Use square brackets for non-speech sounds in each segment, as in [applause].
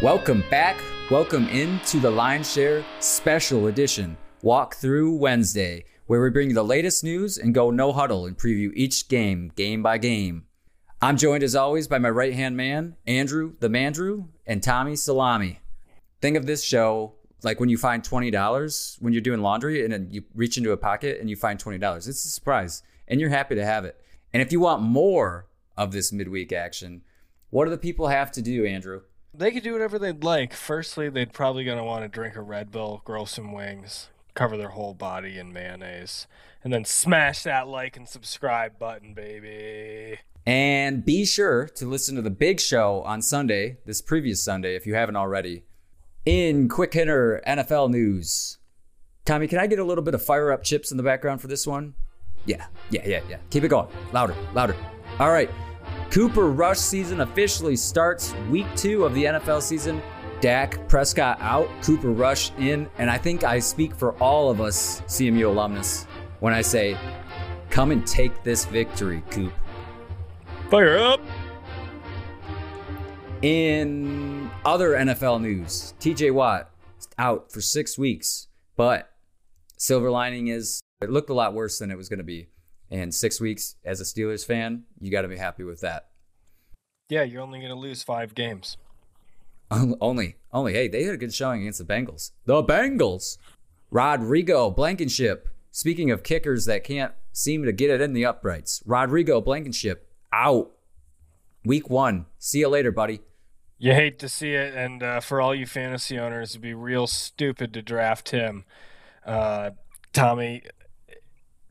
Welcome back. Welcome into the Lions Share Special Edition Walk Through Wednesday, where we bring you the latest news and go no huddle and preview each game, game by game. I'm joined as always by my right hand man, Andrew the Mandrew, and Tommy Salami. Think of this show like when you find $20 when you're doing laundry and then you reach into a pocket and you find $20. It's a surprise and you're happy to have it. And if you want more of this midweek action, what do the people have to do, Andrew? They could do whatever they'd like. Firstly, they'd probably gonna want to drink a Red Bull, grow some wings, cover their whole body in mayonnaise, and then smash that like and subscribe button, baby. And be sure to listen to the big show on Sunday, this previous Sunday, if you haven't already. In quick hitter NFL news, Tommy, can I get a little bit of fire up chips in the background for this one? Yeah, yeah, yeah, yeah. Keep it going. Louder, louder. All right. Cooper Rush season officially starts week two of the NFL season. Dak Prescott out, Cooper Rush in, and I think I speak for all of us CMU alumnus when I say, come and take this victory, Coop. Fire up! In other NFL news, TJ Watt out for six weeks, but silver lining is it looked a lot worse than it was going to be. And six weeks as a Steelers fan, you got to be happy with that. Yeah, you're only going to lose five games. [laughs] Only, only. Hey, they had a good showing against the Bengals. The Bengals. Rodrigo Blankenship. Speaking of kickers that can't seem to get it in the uprights, Rodrigo Blankenship out. Week one. See you later, buddy. You hate to see it, and uh, for all you fantasy owners, it'd be real stupid to draft him. Uh, Tommy,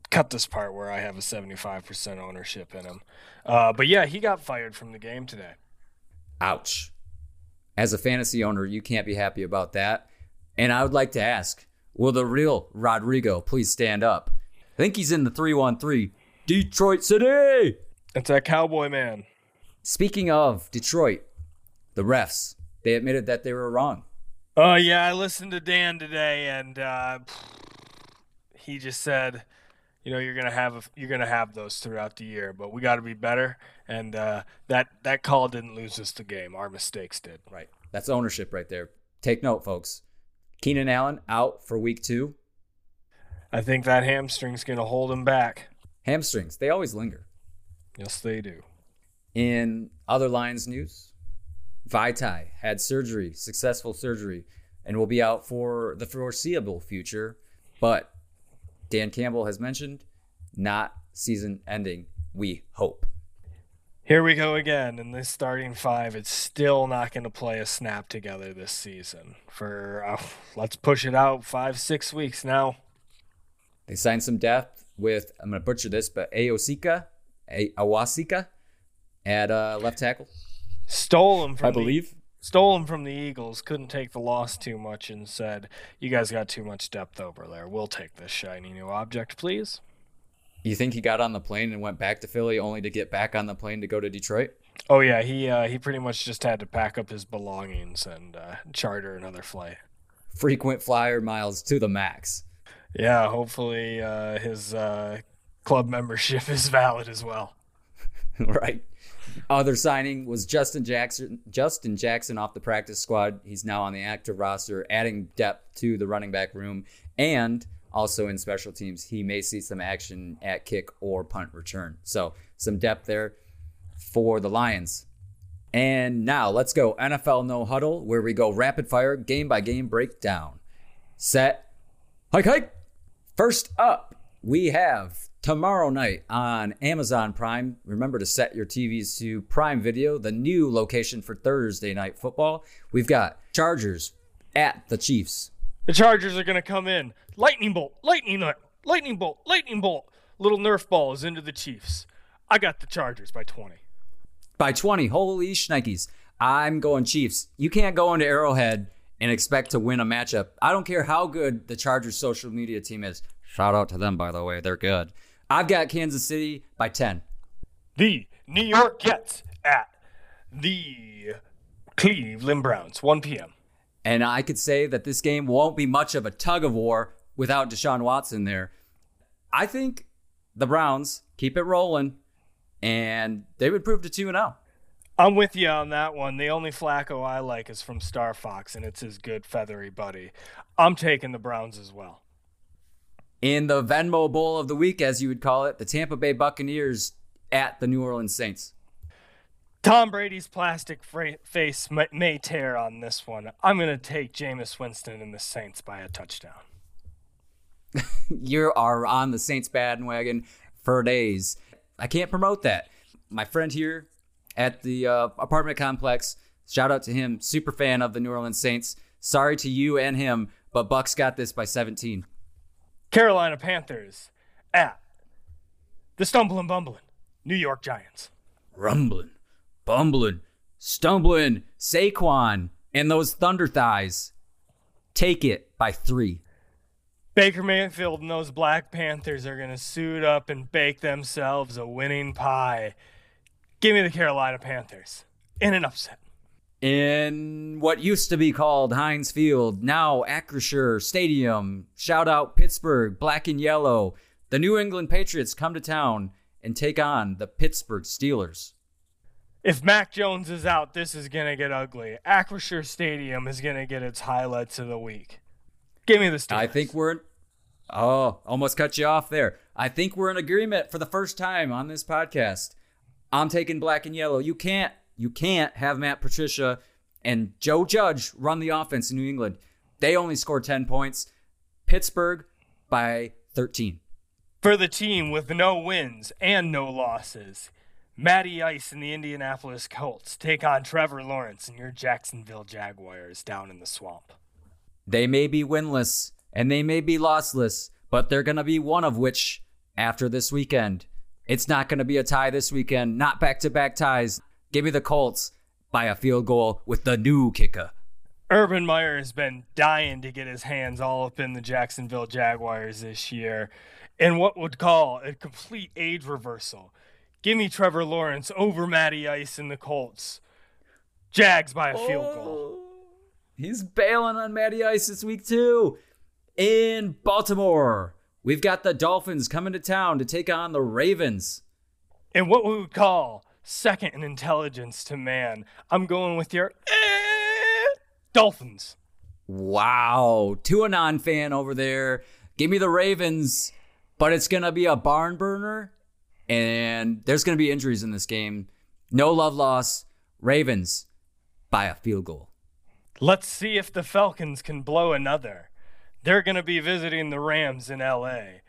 cut this part where I have a 75% ownership in him. Uh, but yeah, he got fired from the game today. Ouch. As a fantasy owner, you can't be happy about that. And I would like to ask will the real Rodrigo please stand up? I think he's in the 313 Detroit City. It's that cowboy man. Speaking of Detroit, the refs, they admitted that they were wrong. Oh, yeah, I listened to Dan today, and uh, he just said you know you're gonna have you're gonna have those throughout the year, but we got to be better. And uh, that that call didn't lose us the game. Our mistakes did. Right. That's ownership right there. Take note, folks. Keenan Allen out for week two. I think that hamstring's gonna hold him back. Hamstrings, they always linger. Yes, they do. In other Lions news, Vaitai had surgery, successful surgery, and will be out for the foreseeable future. But Dan Campbell has mentioned, not season ending, we hope. Here we go again. In this starting five, it's still not going to play a snap together this season. For uh, let's push it out five, six weeks now. They signed some depth with I'm going to butcher this, but Aosika, a- Awosika at uh, left tackle. Stole him from I believe stole him from the Eagles, couldn't take the loss too much, and said, You guys got too much depth over there. We'll take this shiny new object, please. You think he got on the plane and went back to Philly only to get back on the plane to go to Detroit? Oh yeah, he uh, he pretty much just had to pack up his belongings and uh, charter another flight. Frequent flyer miles to the max. Yeah, hopefully uh, his uh, club membership [laughs] is valid as well. [laughs] right. Other signing was Justin Jackson. Justin Jackson off the practice squad. He's now on the active roster, adding depth to the running back room, and also in special teams, he may see some action at kick or punt return. So some depth there for the Lions. And now let's go NFL No Huddle, where we go rapid fire, game by game breakdown. Set, hike, hike. First up, we have tomorrow night on Amazon Prime. Remember to set your TVs to Prime Video, the new location for Thursday night football. We've got Chargers at the Chiefs. The Chargers are going to come in. Lightning bolt, lightning bolt, lightning bolt, lightning bolt. Little Nerf ball is into the Chiefs. I got the Chargers by 20. By 20. Holy shnikes. I'm going Chiefs. You can't go into Arrowhead and expect to win a matchup. I don't care how good the Chargers social media team is. Shout out to them, by the way. They're good. I've got Kansas City by 10. The New York Jets at the Cleveland Browns, 1 p.m. And I could say that this game won't be much of a tug of war without Deshaun Watson there. I think the Browns keep it rolling and they would prove to 2 0. I'm with you on that one. The only Flacco I like is from Star Fox, and it's his good feathery buddy. I'm taking the Browns as well. In the Venmo Bowl of the week, as you would call it, the Tampa Bay Buccaneers at the New Orleans Saints. Tom Brady's plastic fra- face may, may tear on this one. I'm going to take Jameis Winston and the Saints by a touchdown. [laughs] you are on the Saints bandwagon for days. I can't promote that. My friend here at the uh, apartment complex, shout out to him, super fan of the New Orleans Saints. Sorry to you and him, but Bucks got this by 17. Carolina Panthers at the stumbling bumbling New York Giants. Rumbling, bumbling, stumbling, Saquon, and those Thunder Thighs. Take it by three. Baker Mayfield and those Black Panthers are going to suit up and bake themselves a winning pie. Give me the Carolina Panthers in an upset. In what used to be called Heinz Field, now Acrisure Stadium, shout out Pittsburgh, black and yellow. The New England Patriots come to town and take on the Pittsburgh Steelers. If Mac Jones is out, this is going to get ugly. Acrisure Stadium is going to get its highlights of the week. Give me the Steelers. I think we're. Oh, almost cut you off there. I think we're in agreement for the first time on this podcast. I'm taking black and yellow. You can't. You can't have Matt Patricia and Joe Judge run the offense in New England. They only scored 10 points. Pittsburgh by 13. For the team with no wins and no losses, Matty Ice and the Indianapolis Colts take on Trevor Lawrence and your Jacksonville Jaguars down in the swamp. They may be winless and they may be lossless, but they're going to be one of which after this weekend. It's not going to be a tie this weekend, not back to back ties. Give me the Colts by a field goal with the new kicker. Urban Meyer has been dying to get his hands all up in the Jacksonville Jaguars this year in what would call a complete age reversal. Give me Trevor Lawrence over Matty Ice and the Colts. Jags by a field goal. Oh, he's bailing on Matty Ice this week, too. In Baltimore, we've got the Dolphins coming to town to take on the Ravens. In what we would call second in intelligence to man, I'm going with your eh, Dolphins. Wow. To a non fan over there. Give me the Ravens, but it's going to be a barn burner, and there's going to be injuries in this game. No love loss. Ravens by a field goal. Let's see if the Falcons can blow another. They're going to be visiting the Rams in LA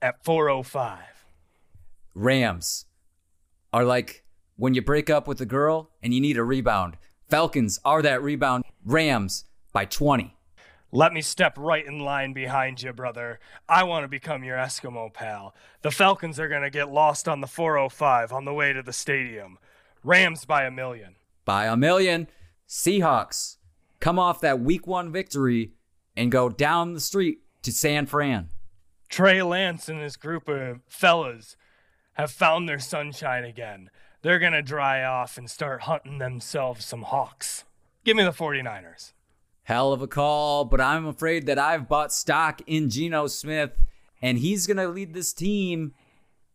at 405. Rams are like when you break up with a girl and you need a rebound. Falcons are that rebound. Rams by 20. Let me step right in line behind you, brother. I want to become your Eskimo pal. The Falcons are going to get lost on the 405 on the way to the stadium. Rams by a million. By a million. Seahawks come off that week one victory and go down the street to San Fran. Trey Lance and his group of fellas have found their sunshine again. They're going to dry off and start hunting themselves some hawks. Give me the 49ers. Hell of a call, but I'm afraid that I've bought stock in Geno Smith, and he's going to lead this team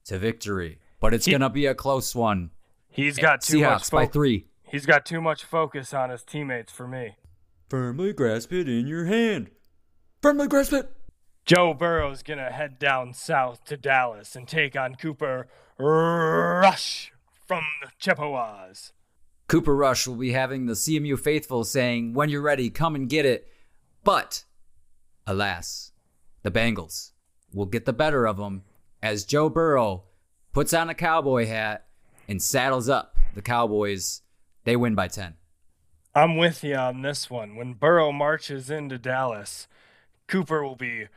to victory. But it's going to be a close one. He's got too much Seahawks by three. He's got too much focus on his teammates for me. Firmly grasp it in your hand. Firmly grasp it. Joe Burrow's going to head down south to Dallas and take on Cooper Rush from the Chippewas. Cooper Rush will be having the CMU faithful saying, When you're ready, come and get it. But, alas, the Bengals will get the better of them as Joe Burrow puts on a cowboy hat and saddles up the Cowboys. They win by 10. I'm with you on this one. When Burrow marches into Dallas, Cooper will be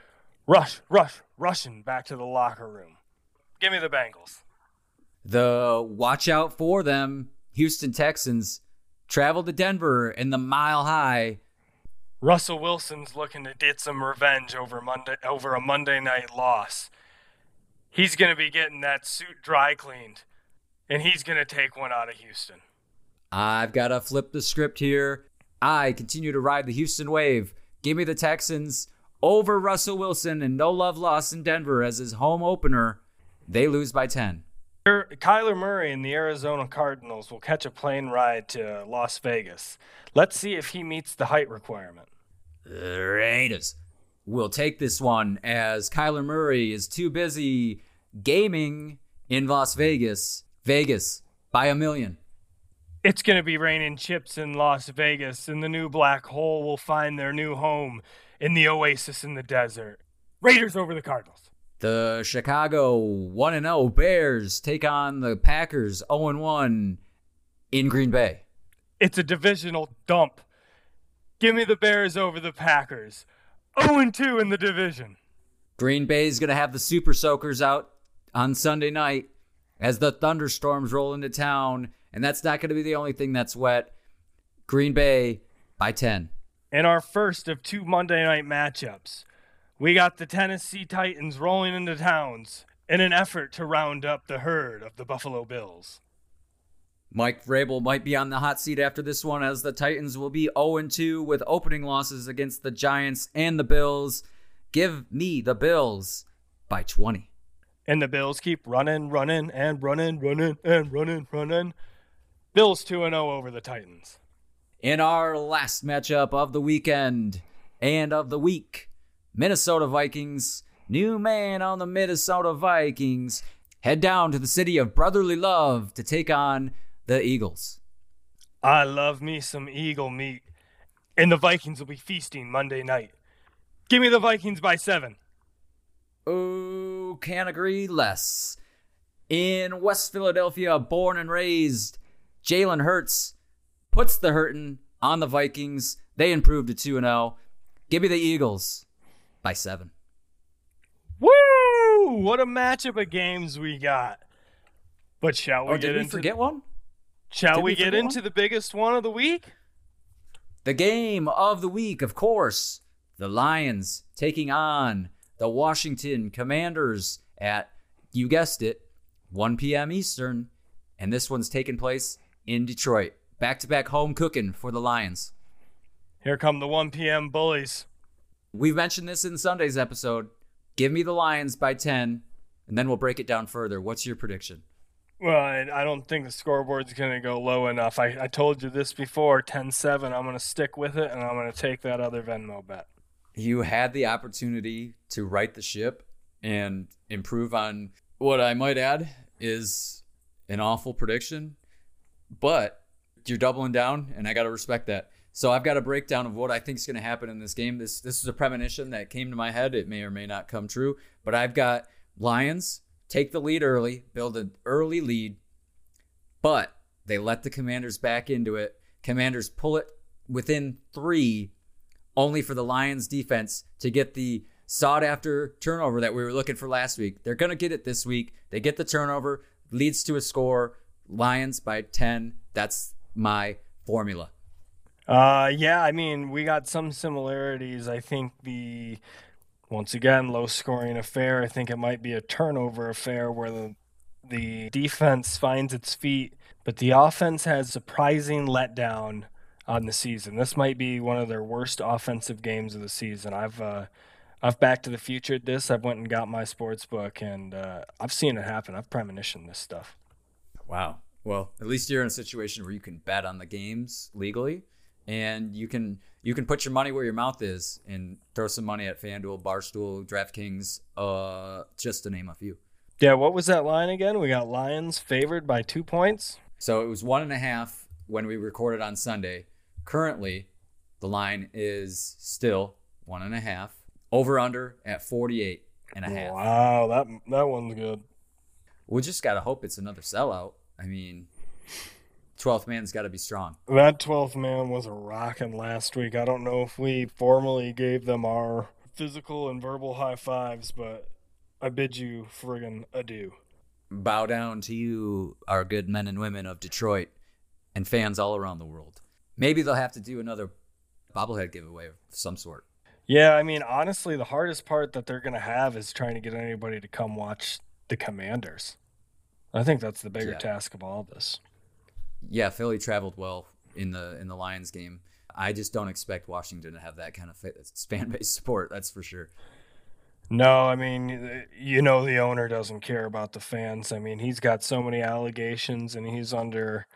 rush, rush, rushing back to the locker room. Give me the Bengals. The watch out for them Houston Texans travel to Denver in the mile high. Russell Wilson's looking to get some revenge over Monday over a Monday night loss. He's going to be getting that suit dry cleaned, and he's going to take one out of Houston. I've got to flip the script here. I continue to ride the Houston wave. Give me the Texans over Russell Wilson and no love lost in Denver as his home opener. They lose by 10. Kyler Murray and the Arizona Cardinals will catch a plane ride to Las Vegas. Let's see if he meets the height requirement. The Raiders will take this one as Kyler Murray is too busy gaming in Las Vegas. Vegas by a million. It's going to be raining chips in Las Vegas, and the new black hole will find their new home in the oasis in the desert. Raiders over the Cardinals. The Chicago 1 0 Bears take on the Packers 0 1 in Green Bay. It's a divisional dump. Give me the Bears over the Packers. 0 2 in the division. Green Bay's going to have the Super Soakers out on Sunday night as the thunderstorms roll into town, and that's not going to be the only thing that's wet. Green Bay by 10. In our first of two Monday night matchups, we got the Tennessee Titans rolling into towns in an effort to round up the herd of the Buffalo Bills. Mike Vrabel might be on the hot seat after this one, as the Titans will be 0 2 with opening losses against the Giants and the Bills. Give me the Bills by 20. And the Bills keep running, running, and running, running, and running, running. Bills 2 0 over the Titans. In our last matchup of the weekend and of the week, Minnesota Vikings, new man on the Minnesota Vikings, head down to the city of brotherly love to take on the Eagles. I love me some eagle meat. And the Vikings will be feasting Monday night. Give me the Vikings by seven. Oh, can't agree less. In West Philadelphia, born and raised, Jalen Hurts puts the hurtin' on the Vikings. They improved to 2 0. Give me the Eagles by seven. Woo! What a matchup of games we got. But shall we oh, get did we into forget one? Shall Did we, we get into one? the biggest one of the week? The game of the week, of course, the Lions taking on the Washington Commanders at, you guessed it, 1 p.m. Eastern. And this one's taking place in Detroit. Back to back home cooking for the Lions. Here come the 1 p.m. bullies. We've mentioned this in Sunday's episode. Give me the Lions by 10, and then we'll break it down further. What's your prediction? Well, I, I don't think the scoreboard's going to go low enough. I, I told you this before 10 7. I'm going to stick with it, and I'm going to take that other Venmo bet. You had the opportunity to right the ship and improve on what I might add is an awful prediction, but you're doubling down, and I got to respect that. So I've got a breakdown of what I think is going to happen in this game. This this is a premonition that came to my head. It may or may not come true, but I've got Lions take the lead early, build an early lead, but they let the Commanders back into it. Commanders pull it within three, only for the Lions defense to get the sought after turnover that we were looking for last week. They're going to get it this week. They get the turnover, leads to a score. Lions by 10. That's my formula. Uh, yeah, I mean, we got some similarities. I think the, once again, low scoring affair. I think it might be a turnover affair where the, the defense finds its feet, but the offense has surprising letdown on the season. This might be one of their worst offensive games of the season. I've, uh, I've back to the future this. I've went and got my sports book, and uh, I've seen it happen. I've premonitioned this stuff. Wow. Well, at least you're in a situation where you can bet on the games legally and you can you can put your money where your mouth is and throw some money at FanDuel, Barstool, DraftKings, uh, just to name a few. Yeah, what was that line again? We got Lions favored by two points. So it was one and a half when we recorded on Sunday. Currently, the line is still one and a half. Over under at 48 and a half. Wow, that that one's good. We just got to hope it's another sellout. I mean, 12th man's got to be strong. That 12th man was a rockin' last week. I don't know if we formally gave them our physical and verbal high fives, but I bid you friggin' adieu. Bow down to you, our good men and women of Detroit and fans all around the world. Maybe they'll have to do another bobblehead giveaway of some sort. Yeah, I mean, honestly, the hardest part that they're going to have is trying to get anybody to come watch the Commanders. I think that's the bigger Yeah. task of all this. Yeah, Philly traveled well in the in the Lions game. I just don't expect Washington to have that kind of fan base support. That's for sure. No, I mean, you know, the owner doesn't care about the fans. I mean, he's got so many allegations, and he's under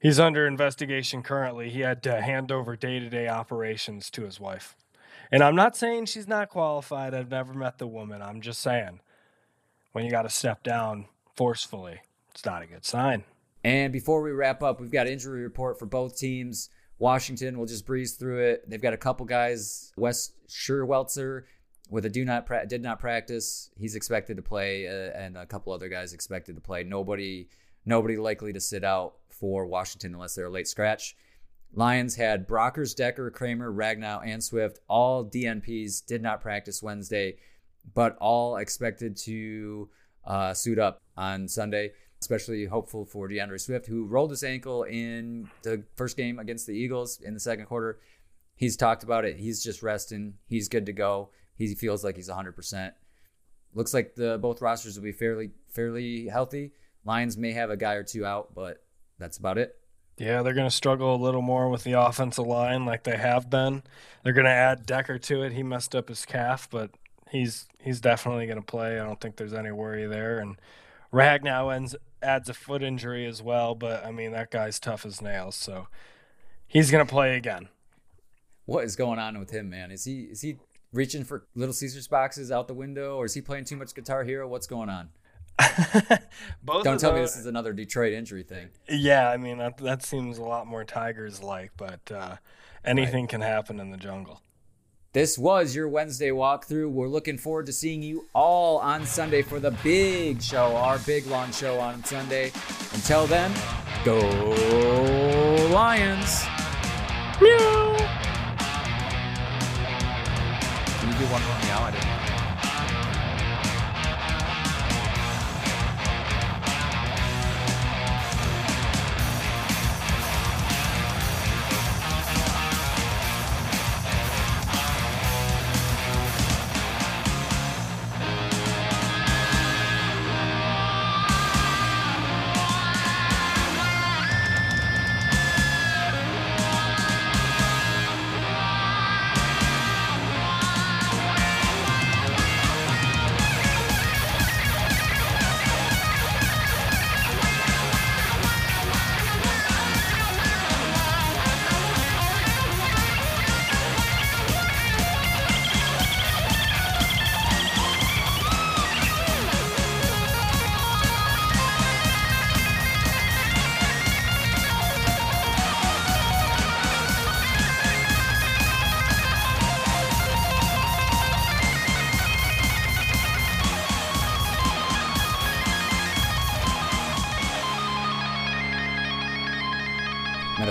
he's under investigation currently. He had to hand over day to day operations to his wife, and I'm not saying she's not qualified. I've never met the woman. I'm just saying, when you got to step down forcefully, it's not a good sign. And before we wrap up, we've got injury report for both teams. Washington, we'll just breeze through it. They've got a couple guys. Wes Schweitzer with a do not pra- did not practice. He's expected to play, uh, and a couple other guys expected to play. Nobody, nobody likely to sit out for Washington unless they're a late scratch. Lions had Brockers, Decker, Kramer, Ragnow, and Swift. All DNPs did not practice Wednesday, but all expected to uh, suit up on Sunday. Especially hopeful for D'Andre Swift, who rolled his ankle in the first game against the Eagles in the second quarter. He's talked about it. He's just resting. He's good to go. He feels like he's 100%. Looks like the both rosters will be fairly fairly healthy. Lions may have a guy or two out, but that's about it. Yeah, they're going to struggle a little more with the offensive line like they have been. They're going to add Decker to it. He messed up his calf, but he's he's definitely going to play. I don't think there's any worry there. And Ragnow ends adds a foot injury as well, but I mean that guy's tough as nails, so he's going to play again. What is going on with him, man? Is he is he reaching for Little Caesars boxes out the window, or is he playing too much Guitar Hero? What's going on? [laughs] Don't tell me this is another Detroit injury thing. Yeah, I mean that that seems a lot more Tigers like, but uh, anything right. can happen in the jungle. This was your Wednesday walkthrough. We're looking forward to seeing you all on Sunday for the big show, our big long show on Sunday. Until then, go Lions! Meow. Can you do one more meow? I didn't.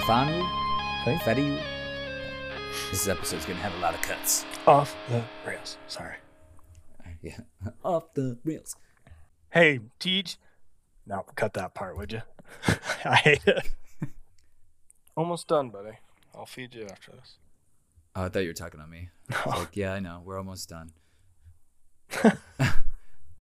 Metafanu? Fetty? This episode's gonna have a lot of cuts. Off the rails. Sorry. [laughs] Yeah. Off the rails. Hey, Teach. No, cut that part, would you? [laughs] I hate it. [laughs] Almost done, buddy. I'll feed you after this. Oh, I thought you were talking on me. Like, yeah, I know. We're almost done.